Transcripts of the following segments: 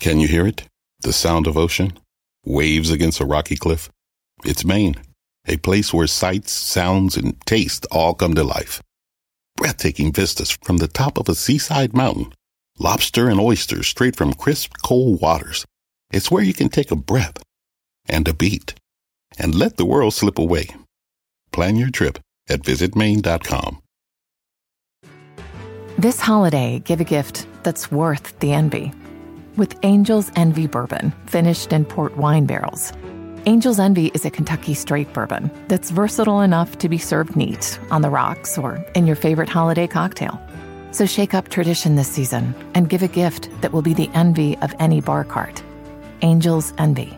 Can you hear it? The sound of ocean? Waves against a rocky cliff? It's Maine, a place where sights, sounds, and taste all come to life. Breathtaking vistas from the top of a seaside mountain. Lobster and oysters straight from crisp, cold waters. It's where you can take a breath and a beat and let the world slip away. Plan your trip at visitmaine.com. This holiday, give a gift that's worth the envy with Angel's Envy Bourbon, finished in port wine barrels. Angel's Envy is a Kentucky straight bourbon that's versatile enough to be served neat, on the rocks, or in your favorite holiday cocktail. So shake up tradition this season and give a gift that will be the envy of any bar cart. Angel's Envy.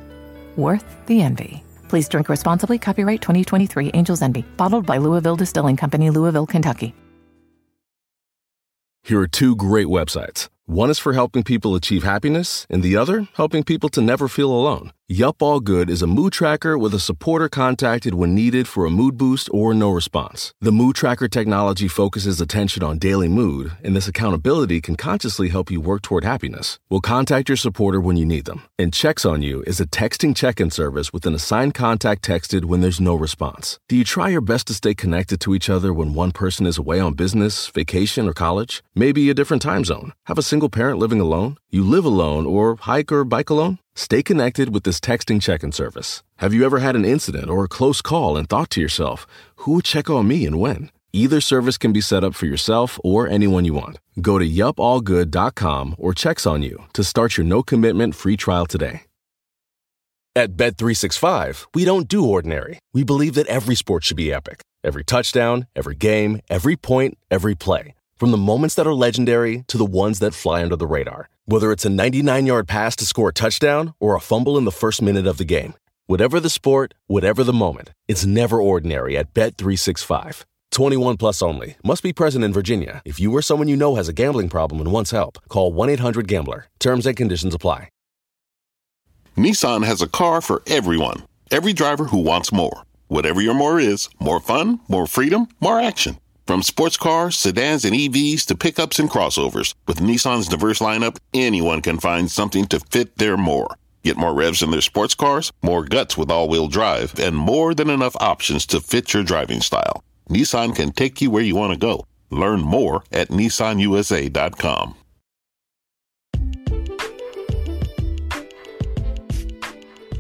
Worth the envy. Please drink responsibly. Copyright 2023 Angel's Envy. Bottled by Louisville Distilling Company, Louisville, Kentucky. Here are two great websites. One is for helping people achieve happiness, and the other helping people to never feel alone. Yup All Good is a mood tracker with a supporter contacted when needed for a mood boost or no response. The mood tracker technology focuses attention on daily mood, and this accountability can consciously help you work toward happiness. We'll contact your supporter when you need them. And Checks on You is a texting check in service with an assigned contact texted when there's no response. Do you try your best to stay connected to each other when one person is away on business, vacation, or college? Maybe a different time zone? Have a single parent living alone? You live alone or hike or bike alone? Stay connected with this texting check in service. Have you ever had an incident or a close call and thought to yourself, who would check on me and when? Either service can be set up for yourself or anyone you want. Go to yupallgood.com or checks on you to start your no commitment free trial today. At Bet365, we don't do ordinary. We believe that every sport should be epic. Every touchdown, every game, every point, every play. From the moments that are legendary to the ones that fly under the radar. Whether it's a 99 yard pass to score a touchdown or a fumble in the first minute of the game. Whatever the sport, whatever the moment, it's never ordinary at Bet365. 21 plus only. Must be present in Virginia. If you or someone you know has a gambling problem and wants help, call 1 800 Gambler. Terms and conditions apply. Nissan has a car for everyone. Every driver who wants more. Whatever your more is more fun, more freedom, more action. From sports cars, sedans, and EVs to pickups and crossovers, with Nissan's diverse lineup, anyone can find something to fit their more. Get more revs in their sports cars, more guts with all wheel drive, and more than enough options to fit your driving style. Nissan can take you where you want to go. Learn more at nissanusa.com.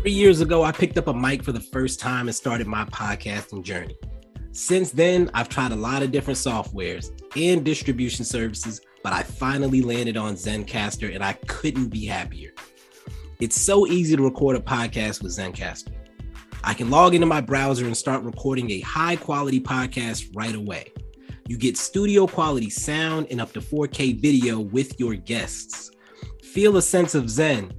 Three years ago, I picked up a mic for the first time and started my podcasting journey. Since then, I've tried a lot of different softwares and distribution services, but I finally landed on Zencastr and I couldn't be happier. It's so easy to record a podcast with Zencastr. I can log into my browser and start recording a high quality podcast right away. You get studio quality sound and up to 4K video with your guests. Feel a sense of Zen.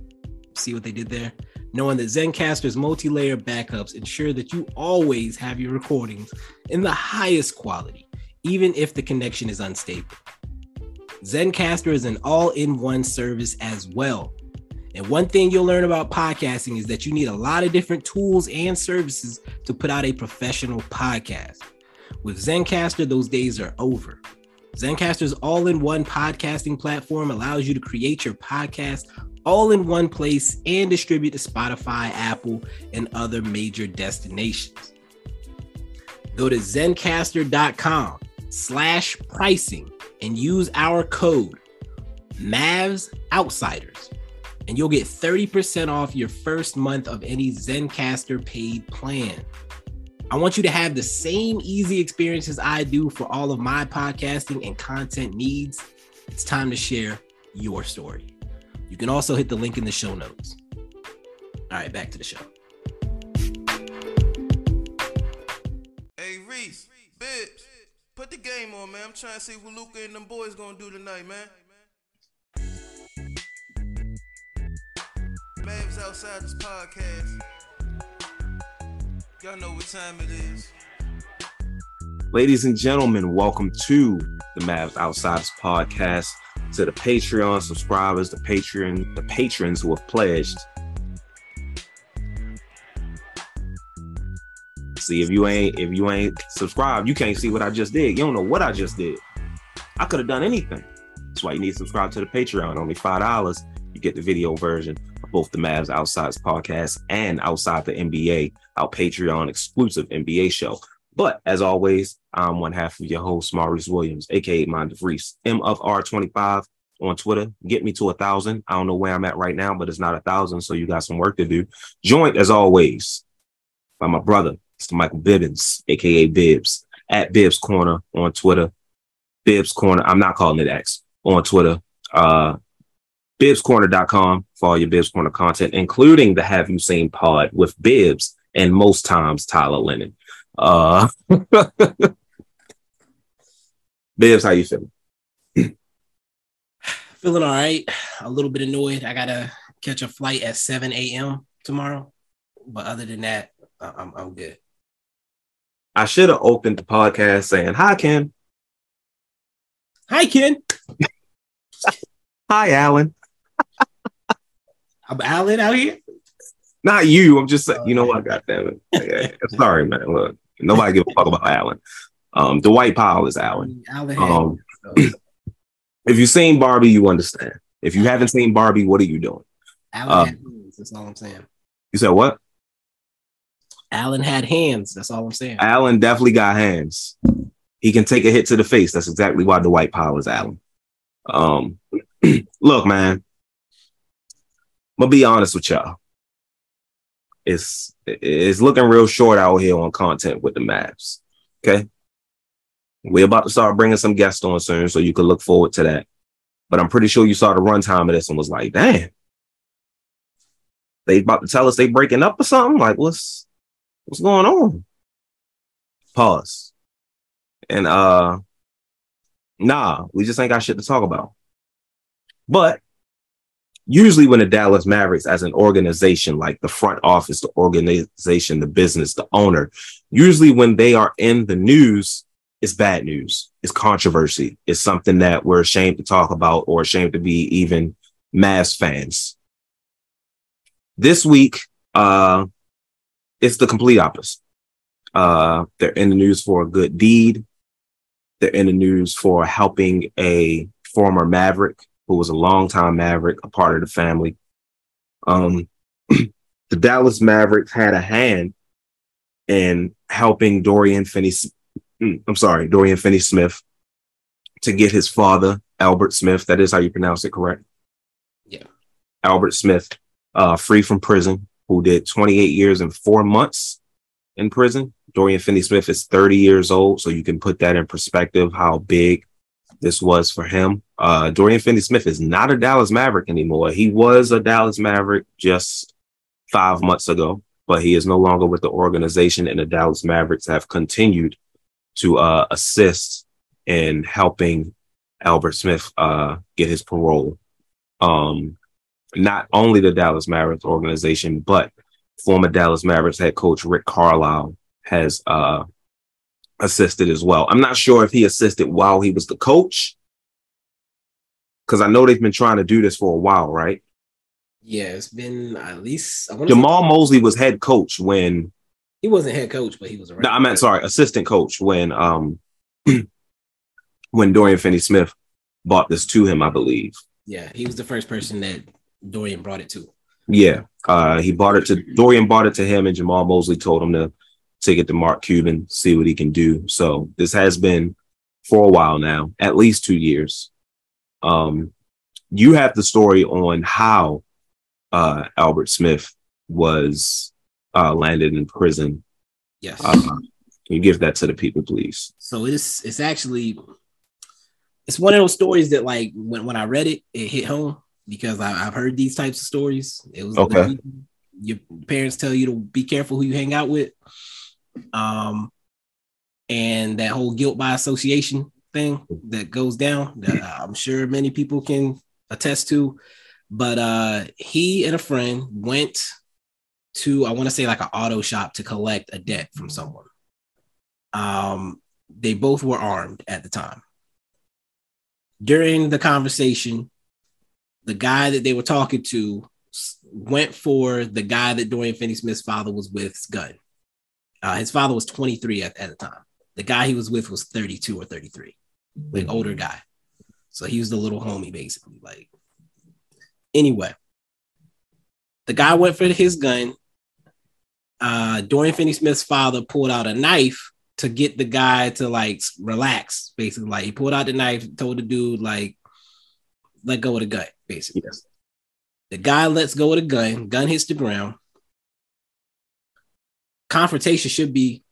See what they did there? Knowing that Zencastr's multi-layer backups ensure that you always have your recordings in the highest quality, even if the connection is unstable. Zencastr is an all-in-one service as well. And one thing you'll learn about podcasting is that you need a lot of different tools and services to put out a professional podcast. With Zencastr, those days are over. Zencastr's all in one podcasting platform allows you to create your podcast all in one place and distribute to Spotify, Apple, and other major destinations. Go to zencastr.com slash pricing and use our code Mavs Outsiders, and you'll get 30% off your first month of any Zencastr paid plan. I want you to have the same easy experiences I do for all of my podcasting and content needs. It's time to share your story. You can also hit the link in the show notes. All right, back to the show. Hey Reese, Bibs, put the game on, man. I'm trying to see what Luka and them boys gonna do tonight, man. Mavs outside this podcast. Y'all know what time it is. Ladies and gentlemen, welcome to the Mavs Outsiders podcast to the Patreon subscribers, the Patreon, the patrons who have pledged. See, if you ain't if you ain't subscribed, you can't see what I just did. You don't know what I just did. I could have done anything. That's why you need to subscribe to the Patreon. Only five dollars. you get the video version of both the Mavs Outsides podcast and Outside the NBA, our Patreon exclusive NBA show. But as always, I'm one half of your host, Maurice Williams, aka Mind of Reese, M of R25 on Twitter. Get me to a thousand. I don't know where I'm at right now, but it's not a thousand, so you got some work to do. Joint as always by my brother, Mr. Michael Bibbins, aka Bibs, at Bibs Corner on Twitter. Bibs Corner. I'm not calling it X on Twitter. Uh, BibsCorner.com for all your Bibs Corner content, including the Have You Seen pod with Bibs and most times Tyler Lennon. Uh, Bibs, how you feeling? Feeling all right. A little bit annoyed. I gotta catch a flight at 7 a.m. tomorrow. But other than that, I'm, I'm good. I should have opened the podcast saying, Hi, Ken. Hi, Ken. Hi, Alan. I'm Alan out here. Not you. I'm just saying, you know what? God damn it. Sorry, man. Look, nobody give a fuck about Alan. Um, the white pile is Alan. Alan um, if you've seen Barbie, you understand. If you haven't seen Barbie, what are you doing? Alan uh, hands, that's all I'm saying. You said what? Alan had hands. That's all I'm saying. Alan definitely got hands. He can take a hit to the face. That's exactly why the white pile is Alan. Um, look, man. I'm gonna be honest with y'all. It's it's looking real short out here on content with the Mavs. Okay. We're about to start bringing some guests on soon, so you can look forward to that. But I'm pretty sure you saw the runtime of this and was like, damn. They about to tell us they breaking up or something? Like, what's what's going on? Pause. And uh nah, we just ain't got shit to talk about. But usually when the Dallas Mavericks as an organization, like the front office, the organization, the business, the owner, usually when they are in the news, it's bad news. It's controversy. It's something that we're ashamed to talk about or ashamed to be even Mavs fans. This week, uh, it's the complete opposite. Uh, they're in the news for a good deed. They're in the news for helping a former Maverick who was a longtime Maverick, a part of the family. Um, the Dallas Mavericks had a hand in helping Dorian Finney. Mm, I'm sorry, Dorian Finney Smith to get his father, Albert Smith. That is how you pronounce it, correct? Yeah. Albert Smith, uh, free from prison, who did 28 years and four months in prison. Dorian Finney Smith is 30 years old, so you can put that in perspective how big this was for him. Uh, Dorian Finney Smith is not a Dallas Maverick anymore. He was a Dallas Maverick just five months ago, but he is no longer with the organization, and the Dallas Mavericks have continued to uh, assist in helping Albert Smith uh, get his parole. Um, not only the Dallas Mavericks organization, but former Dallas Mavericks head coach Rick Carlisle has uh, assisted as well. I'm not sure if he assisted while he was the coach, because I know they've been trying to do this for a while, right? Yeah, it's been at least. Jamahl Mosley was head coach when he wasn't head coach, but he was. No, I meant sorry, assistant coach when um when Dorian Finney Smith bought this to him, I believe. Yeah, he was the first person that Dorian brought it to. Yeah, uh, he bought it to Dorian bought it to him, and Jamahl Mosley told him to take it to Mark Cuban, see what he can do. So this has been for a while now, at least two years. Um, you have the story on how uh, Albert Smith was uh, landed in prison. Yes. Uh, can you give that to the people, please? So it's it's actually it's one of those stories that like when, when I read it, it hit home because I, have heard these types of stories. It was okay. your parents tell you to be careful who you hang out with. Um, and that whole guilt by association thing that goes down that I'm sure many people can attest to. But uh, he and a friend went to, I want to say like an auto shop to collect a debt from someone. Um, they both were armed at the time. During the conversation, the guy that they were talking to went for the guy that Dorian Finney Smith's father was with's gun. Uh, his father was 23 at, at the time. The guy he was with was 32 or 33, like mm-hmm. older guy. So he was the little homie, basically. Like, Anyway, the guy went for his gun. Uh, Dorian Finney Smith's father pulled out a knife to get the guy to like relax. Basically, like he pulled out the knife, told the dude like, "Let go of the gun." Basically, Yes. the guy lets go of the gun. Gun hits the ground. Confrontation should be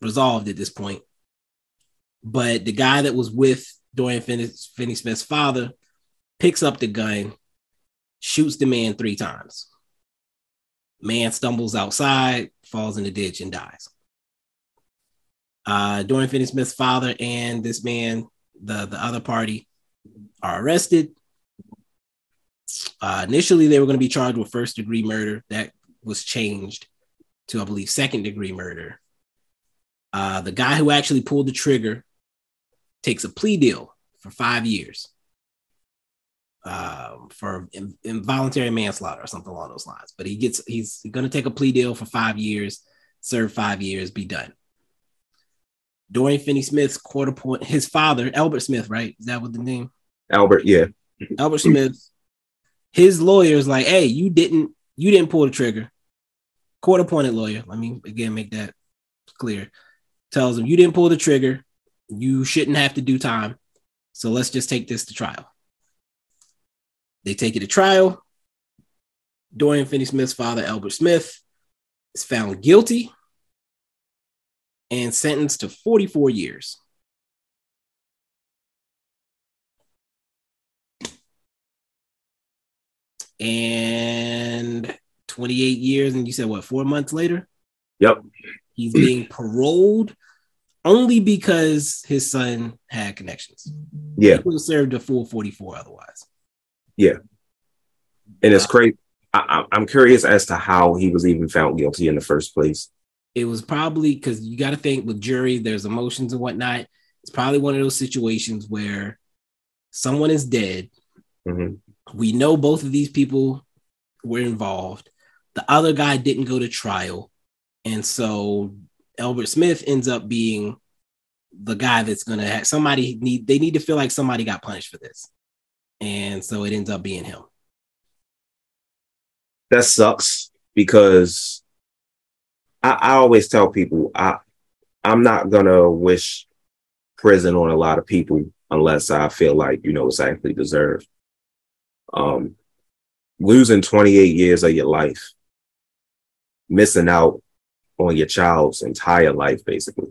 resolved at this point, but the guy that was with Dorian Finney, Smith's father picks up the gun, shoots the man three times. Man stumbles outside, falls in the ditch, and dies. Uh, Dorian Finney Smith's father and this man, the, the other party, are arrested. Uh, initially, they were going to be charged with first degree murder. That was changed to, I believe, second degree murder. Uh, the guy who actually pulled the trigger takes a plea deal for five years um, for in- involuntary manslaughter or something along those lines. But he gets he's going to take a plea deal for five years, serve five years, be done. Dorian Finney Smith's quarter point, his father, Albert Smith, right? Is that what the name? Albert, yeah. Albert Smith, his lawyer is like, hey, you didn't you didn't pull the trigger. Court appointed lawyer. Let me again make that clear. Tells him you didn't pull the trigger. You shouldn't have to do time. So let's just take this to trial. They take it to trial. Dorian Finney Smith's father, Albert Smith, is found guilty and sentenced to 44 years. And 28 years, and you said what, four months later? Yep. He's being paroled only because his son had connections. Yeah. He would have served a full 44 otherwise. Yeah. And it's crazy. I, I- I'm curious as to how he was even found guilty in the first place. It was probably because you got to think with jury, there's emotions and whatnot. It's probably one of those situations where someone is dead. Mhm. We know both of these people were involved. The other guy didn't go to trial. And so Albert Smith ends up being the guy that's going to have somebody need, they need to feel like somebody got punished for this. And so it ends up being him. That sucks because I, I always tell people I I'm not gonna wish prison on a lot of people unless I feel like you know it's actually deserved. Um, losing 28 years of your life, missing out on your child's entire life, basically.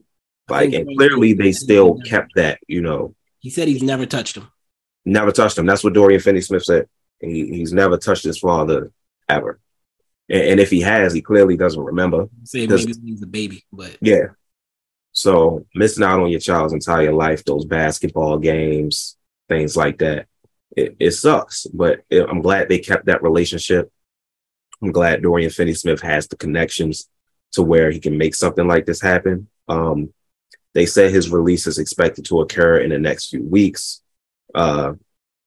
Like, and clearly they still kept that, you know, He said he's never touched him. never touched him. That's what Dorian Finney Smith said. He, he's never touched his father ever. And, and if he has, he clearly doesn't remember. Say maybe he's a baby, but Yeah. So missing out on your child's entire life, those basketball games, things like that, it, it sucks. But it, I'm glad they kept that relationship. I'm glad Dorian Finney Smith has the connections to where he can make something like this happen. Um, they said his release is expected to occur in the next few weeks. Uh,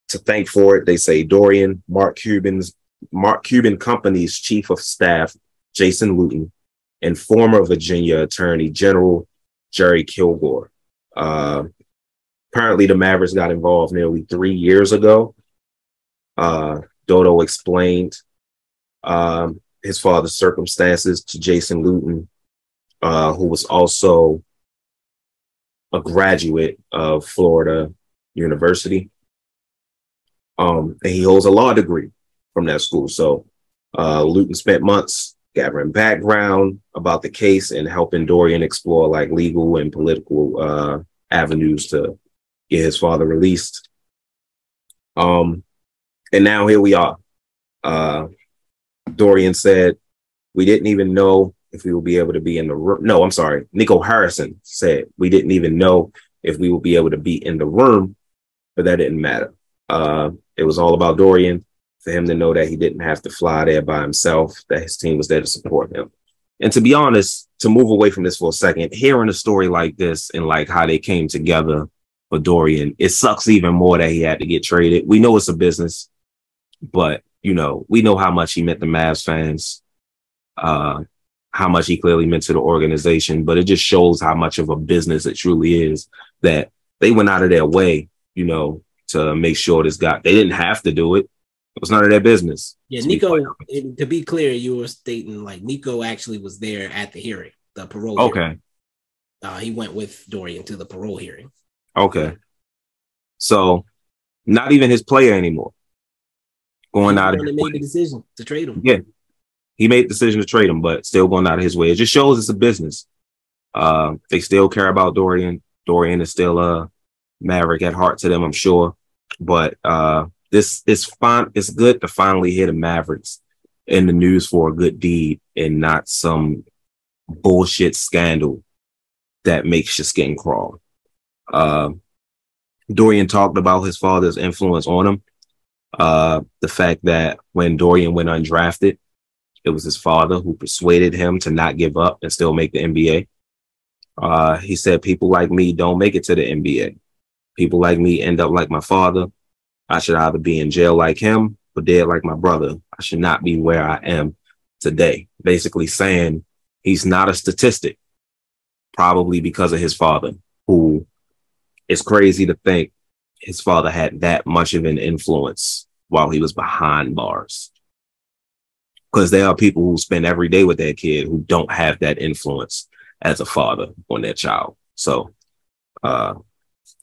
to thank for it, they say Dorian, Mark Cuban's Mark Cuban Companies chief of staff, Jason Lutin, and former Virginia Attorney General Jerry Kilgore. Uh, apparently, the Mavericks got involved nearly three years ago. Uh, Dodo explained um, his father's circumstances to Jason Lutin, uh, who was also a graduate of Florida University. Um, and he holds a law degree from that school. So uh, Lutin spent months gathering background about the case and helping Dorian explore like legal and political uh, avenues to get his father released. Um, and now here we are. Uh, Dorian said, We didn't even know if we will be able to be in the room. No, I'm sorry. Nico Harrison said, We didn't even know if we will be able to be in the room, but that didn't matter. Uh, it was all about Dorian for him to know that he didn't have to fly there by himself, that his team was there to support him. And to be honest, to move away from this for a second, hearing a story like this and like how they came together for Dorian, it sucks even more that he had to get traded. We know it's a business, but you know, we know how much he meant to Mavs fans, uh, how much he clearly meant to the organization, but it just shows how much of a business it truly is that they went out of their way, you know, to make sure this guy, they didn't have to do it, It was none of their business. Yeah, to Nico. honest. to be clear, you were stating like Nico actually was there at the hearing, the parole. hearing. Okay. Uh, he went with Dorian to the parole hearing. Okay. So not even his player anymore. Going He out of his made the decision to trade him. Yeah. He made the decision to trade him, but still going out of his way. It just shows it's a business. Uh, they still care about Dorian. Dorian is still a maverick at heart to them, I'm sure. But uh, this is fine. It's good to finally hear the Mavericks in the news for a good deed and not some bullshit scandal that makes your skin crawl. Uh, Dorian talked about his father's influence on him. Uh, the fact that when Dorian went undrafted, it was his father who persuaded him to not give up and still make the NBA. Uh, he said, People like me don't make it to the NBA. People like me end up like my father. I should either be in jail like him or dead like my brother. I should not be where I am today. Basically saying he's not a statistic, probably because of his father, who it's crazy to think his father had that much of an influence while he was behind bars. Because there are people who spend every day with their kid who don't have that influence as a father on their child. So, uh,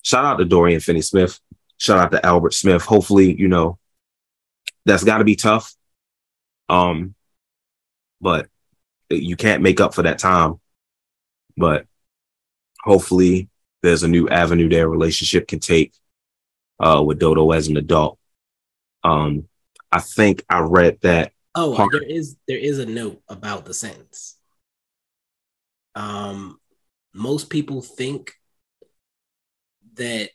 shout out to Dorian Finney Smith. Shout out to Albert Smith. Hopefully, you know, that's got to be tough. Um, but you can't make up for that time. But hopefully, there's a new avenue their relationship can take uh, with Dodo as an adult. Um, I think I read that. Oh, Part- there is there is a note about the sentence. Um, most people think that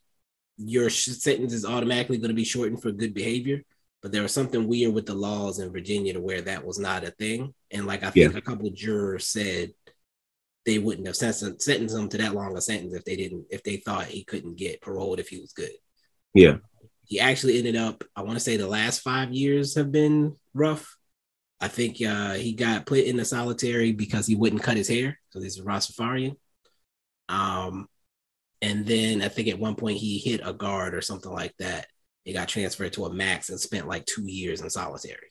your sh- sentence is automatically going to be shortened for good behavior, but there was something weird with the laws in Virginia to where that was not a thing. And like I think a couple jurors said they wouldn't have sentenced, sentenced him to that long a sentence if they didn't if they thought he couldn't get paroled if he was good. Yeah, He actually ended up, I want to say the last five years have been rough. I think uh, he got put in the solitary because he wouldn't cut his hair. So this is Rastafarian. Um, and then I think at one point he hit a guard or something like that. He got transferred to a max and spent like two years in solitary.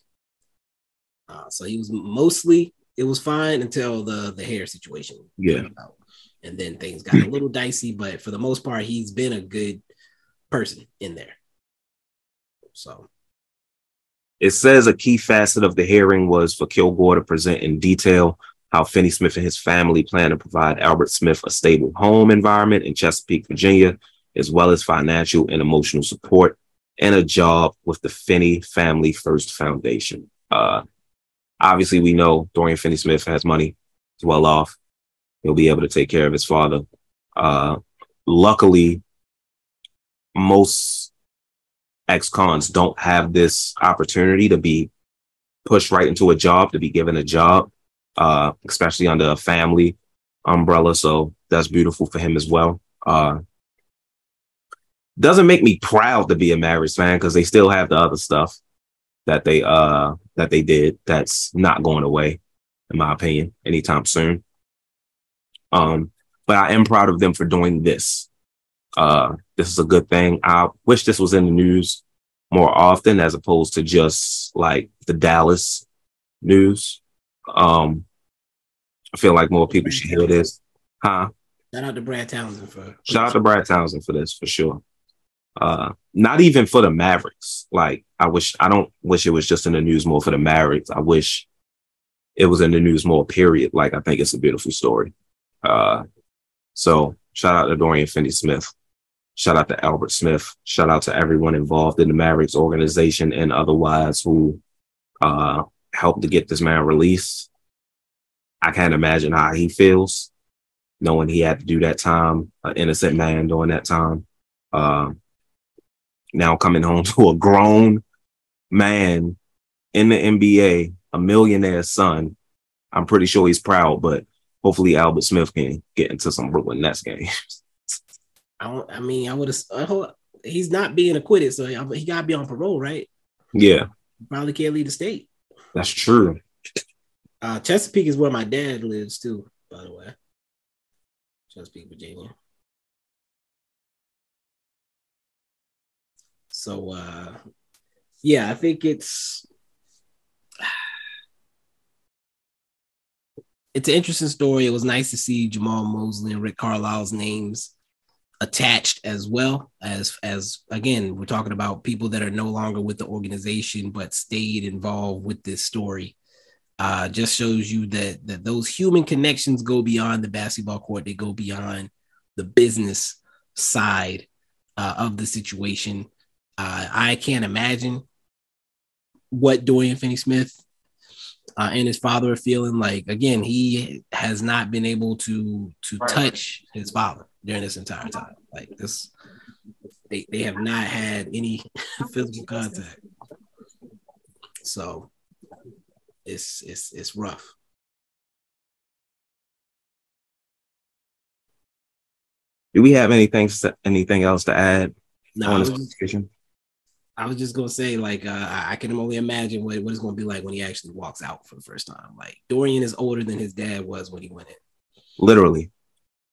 Uh, so he was mostly it was fine until the the hair situation. Yeah. came out. And then things got a little dicey, but for the most part, he's been a good person in there. So It says a key facet of the hearing was for Kilgore to present in detail how Finney Smith and his family plan to provide Albert Smith a stable home environment in Chesapeake, Virginia, as well as financial and emotional support and a job with the Finney Family First Foundation. Uh, obviously, we know Dorian Finney Smith has money, is well off. He'll be able to take care of his father. Uh, luckily, most ex-cons don't have this opportunity to be pushed right into a job, to be given a job, uh, especially under a family umbrella. So that's beautiful for him as well. Uh, doesn't make me proud to be a Mavericks fan because they still have the other stuff that they uh that they did that's not going away, in my opinion, anytime soon. Um, but I am proud of them for doing this. Uh, this is a good thing. I wish this was in the news more often as opposed to just like the Dallas news. Um, I feel like more people should hear this. Huh? shout out to Brad Townsend for Shout out to Brad Townsend for this for sure. Uh, not even for the Mavericks. Like I wish I don't wish it was just in the news more for the Mavericks. I wish it was in the news more. Period. Like I think it's a beautiful story. Uh, so shout out to Dorian Finney Smith. Shout out to Albert Smith. Shout out to everyone involved in the Mavericks organization and otherwise who uh, helped to get this man released. I can't imagine how he feels knowing he had to do that time, an innocent man during that time. Uh, now coming home to a grown man in the NBA, a millionaire son. I'm pretty sure he's proud, but hopefully Albert Smith can get into some Brooklyn Nets games. I don't. I mean, I would have. He's not being acquitted, so he got to be on parole, right? yeah, Probably can't leave the state. that's true. Uh, Chesapeake is where my dad lives too, by the way. Chesapeake, Virginia. So uh yeah, I think it's it's an interesting story. It was nice to see Jamahl Mosley and Rick Carlisle's names attached as well as as again we're talking about people that are no longer with the organization but stayed involved with this story. Uh just shows you that that those human connections go beyond the basketball court. They go beyond the business side uh, of the situation. Uh, i can't imagine what dorian finney smith uh, and his father are feeling like again he has not been able to to Right. touch his father during this entire time like this they, they have not had any physical contact so it's it's it's rough Do we have anything anything else to add no, I on this just, conversation? I was just gonna say like uh, I can only imagine what, what it's gonna be like when he actually walks out for the first time like Dorian is older than his dad was when he went in Literally.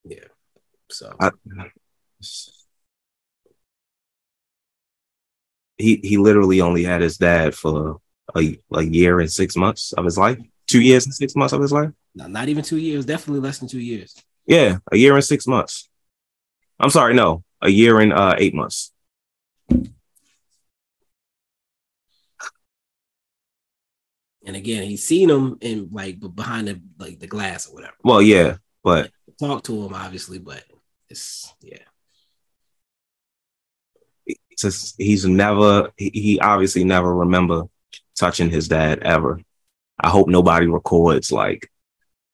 yeah so I, he he literally only had his dad for a, a year and six months of his life. Two years and six months of his life. no, not even two years definitely less than two years Yeah, a year and six months. I'm sorry, no, a year and uh, eight months. And again, he's seen him in like behind the like the glass or whatever. Well, yeah, but Talk to him, obviously, but it's yeah. it's just, he's never he, obviously never remember touching his dad ever. I hope nobody records like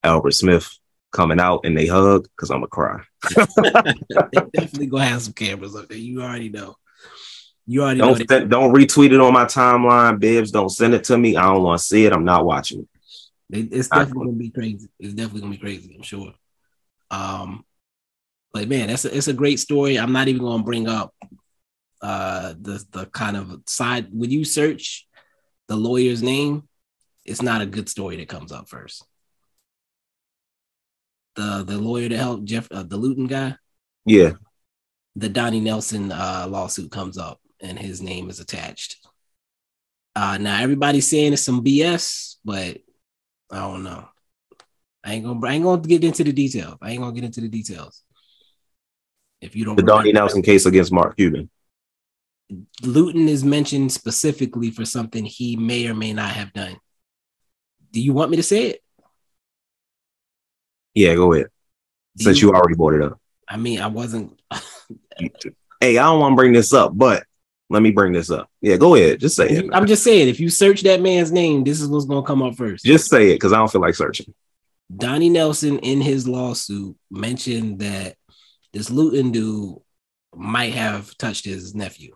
Albert Smith coming out and they hug because I'm gonna cry. they definitely gonna have some cameras up there. You already know. You already. Don't send, don't retweet it on my timeline, Bibs. Don't send it to me. I don't want to see it. I'm not watching it. it's definitely gonna be crazy. It's definitely gonna be crazy. I'm sure. Um, but man, that's a, it's a great story. I'm not even gonna bring up uh the the kind of side when you search the lawyer's name. It's not a good story that comes up first. The the lawyer that helped Jeff uh, the Lutin guy. Yeah, the Donnie Nelson uh, lawsuit comes up and his name is attached. Uh, now everybody's saying it's some BS, but I don't know. I ain't gonna I ain't gonna get into the details. I ain't gonna get into the details. If you don't the Donnie Nelson case against Mark Cuban. Lutin is mentioned specifically for something he may or may not have done. Do you want me to say it? Yeah, go ahead. Do Since you already brought it up. I mean, I wasn't. Hey, I don't want to bring this up, but let me bring this up. Yeah, go ahead. Just say it. I'm just saying, if you search that man's name, this is what's gonna come up first. Just say it because I don't feel like searching. Donnie Nelson in his lawsuit mentioned that this Lutin dude might have touched his nephew.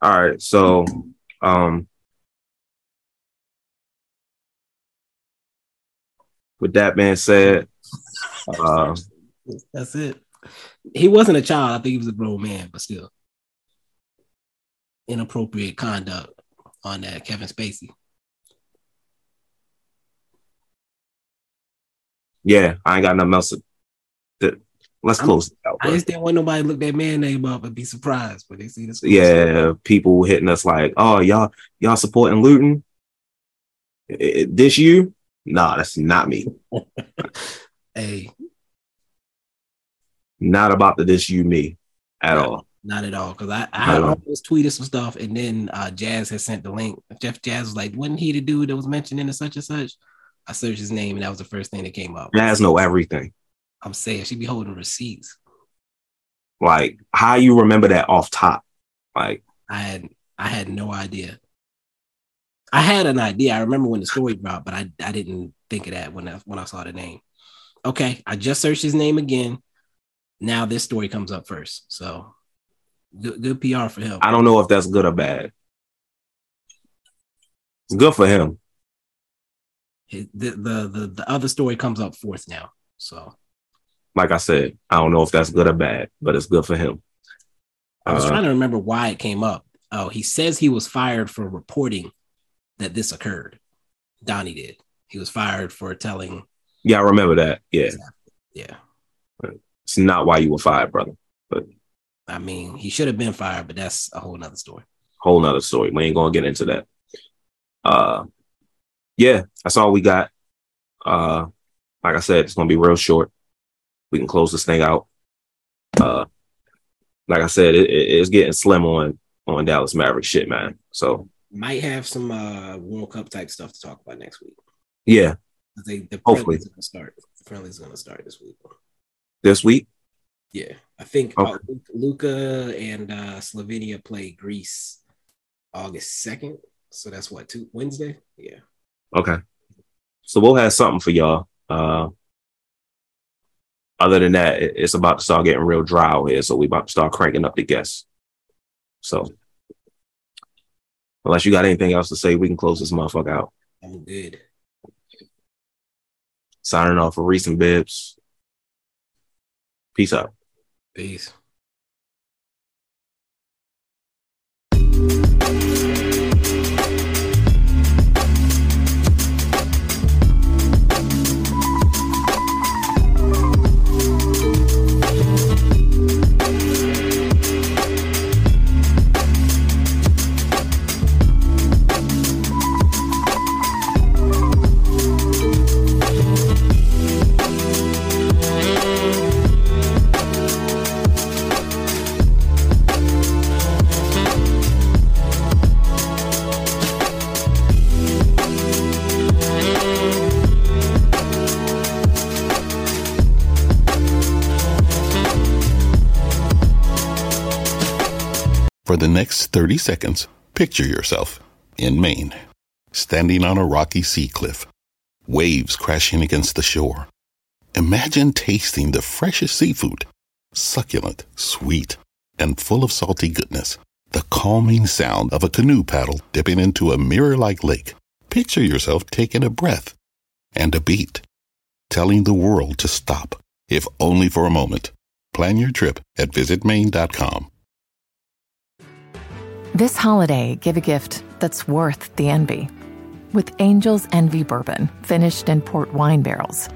All right. So um with that being said, uh That's it. He wasn't a child. I think he was a grown man, but still inappropriate conduct on that Kevin Spacey. yeah, I ain't got nothing else to, to- let's I'm- close it out. I just didn't want nobody to look that man name up and be surprised when they see this. yeah, people hitting us like, oh, y'all, y'all supporting Lutin? This you? Nah, that's not me. Hey, Not about the this you me at all. Not at all. Because I, I all. almost tweeted some stuff and then uh, Jazz has sent the link. Jeff Jazz was like, wasn't he the dude that was mentioned in the such and such? I searched his name and that was the first thing that came up. Jazz know everything. I'm saying she be holding receipts. Like how you remember that off top? Like I had I had no idea. I had an idea. I remember when the story dropped, but I, I didn't think of that when I when I saw the name. Okay, I just searched his name again. Now this story comes up first. So good, good PR for him. I don't know if that's good or bad. It's good for him. His- the, the the the other story comes up fourth now. So Like I said, I don't know if that's good or bad, but it's good for him. I was Uh, trying to remember why it came up. Oh, he says he was fired for reporting that this occurred. Donnie did. He was fired for telling. Yeah, I remember that. Yeah, Yeah, it's not why you were fired, brother. I mean, he should have been fired, but that's a whole nother story. whole nother story. We ain't gonna get into that. Uh, yeah, that's all we got. Uh, like I said, it's gonna be real short. We can close this thing out. Uh, like I said, it, it, it's getting slim on on Dallas Maverick shit, man. So might have some uh World Cup type stuff to talk about next week. Yeah, they, the hopefully gonna start. The friendly's gonna start this week. This week? Yeah, I think okay. uh, Luka and uh, Slovenia play Greece August second. So that's what two Wednesday. Yeah. Okay. So we'll have something for y'all. Uh, other than that, it's about to start getting real dry out here. So we about to start cranking up the guests. So unless you got anything else to say, we can close this motherfucker out. I'm good. Signing off for Reese and Bibs. Peace out. Peace. Seconds, picture yourself in Maine, standing on a rocky sea cliff, waves crashing against the shore. Imagine tasting the freshest seafood, succulent, sweet, and full of salty goodness. The calming sound of a canoe paddle dipping into a mirror like lake. Picture yourself taking a breath and a beat, telling the world to stop, if only for a moment. Plan your trip at visitmaine.com. This holiday, give a gift that's worth the envy. With Angel's Envy Bourbon, finished in port wine barrels.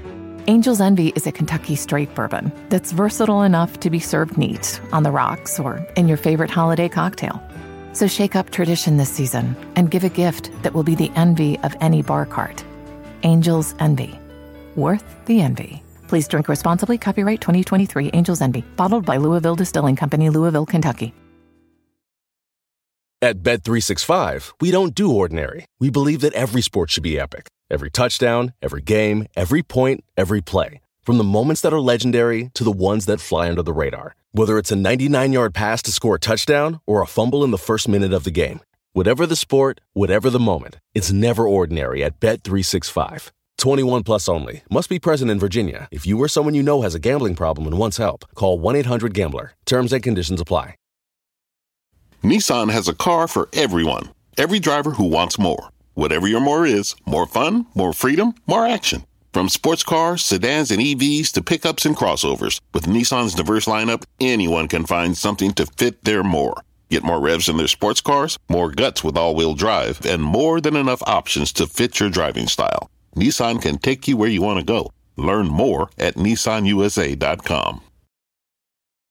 Angel's Envy is a Kentucky straight bourbon that's versatile enough to be served neat, on the rocks, or in your favorite holiday cocktail. So shake up tradition this season and give a gift that will be the envy of any bar cart. Angel's Envy. Worth the envy. Please drink responsibly. Copyright 2023 Angel's Envy. Bottled by Louisville Distilling Company, Louisville, Kentucky. At Bet365, we don't do ordinary. We believe that every sport should be epic. Every touchdown, every game, every point, every play. From the moments that are legendary to the ones that fly under the radar. Whether it's a 99 yard pass to score a touchdown or a fumble in the first minute of the game. Whatever the sport, whatever the moment, it's never ordinary at Bet365. 21 plus only. Must be present in Virginia. If you or someone you know has a gambling problem and wants help, call 1 800 Gambler. Terms and conditions apply. Nissan has a car for everyone. Every driver who wants more. Whatever your more is more fun, more freedom, more action. From sports cars, sedans, and EVs to pickups and crossovers, with Nissan's diverse lineup, anyone can find something to fit their more. Get more revs in their sports cars, more guts with all wheel drive, and more than enough options to fit your driving style. Nissan can take you where you want to go. Learn more at nissanusa.com.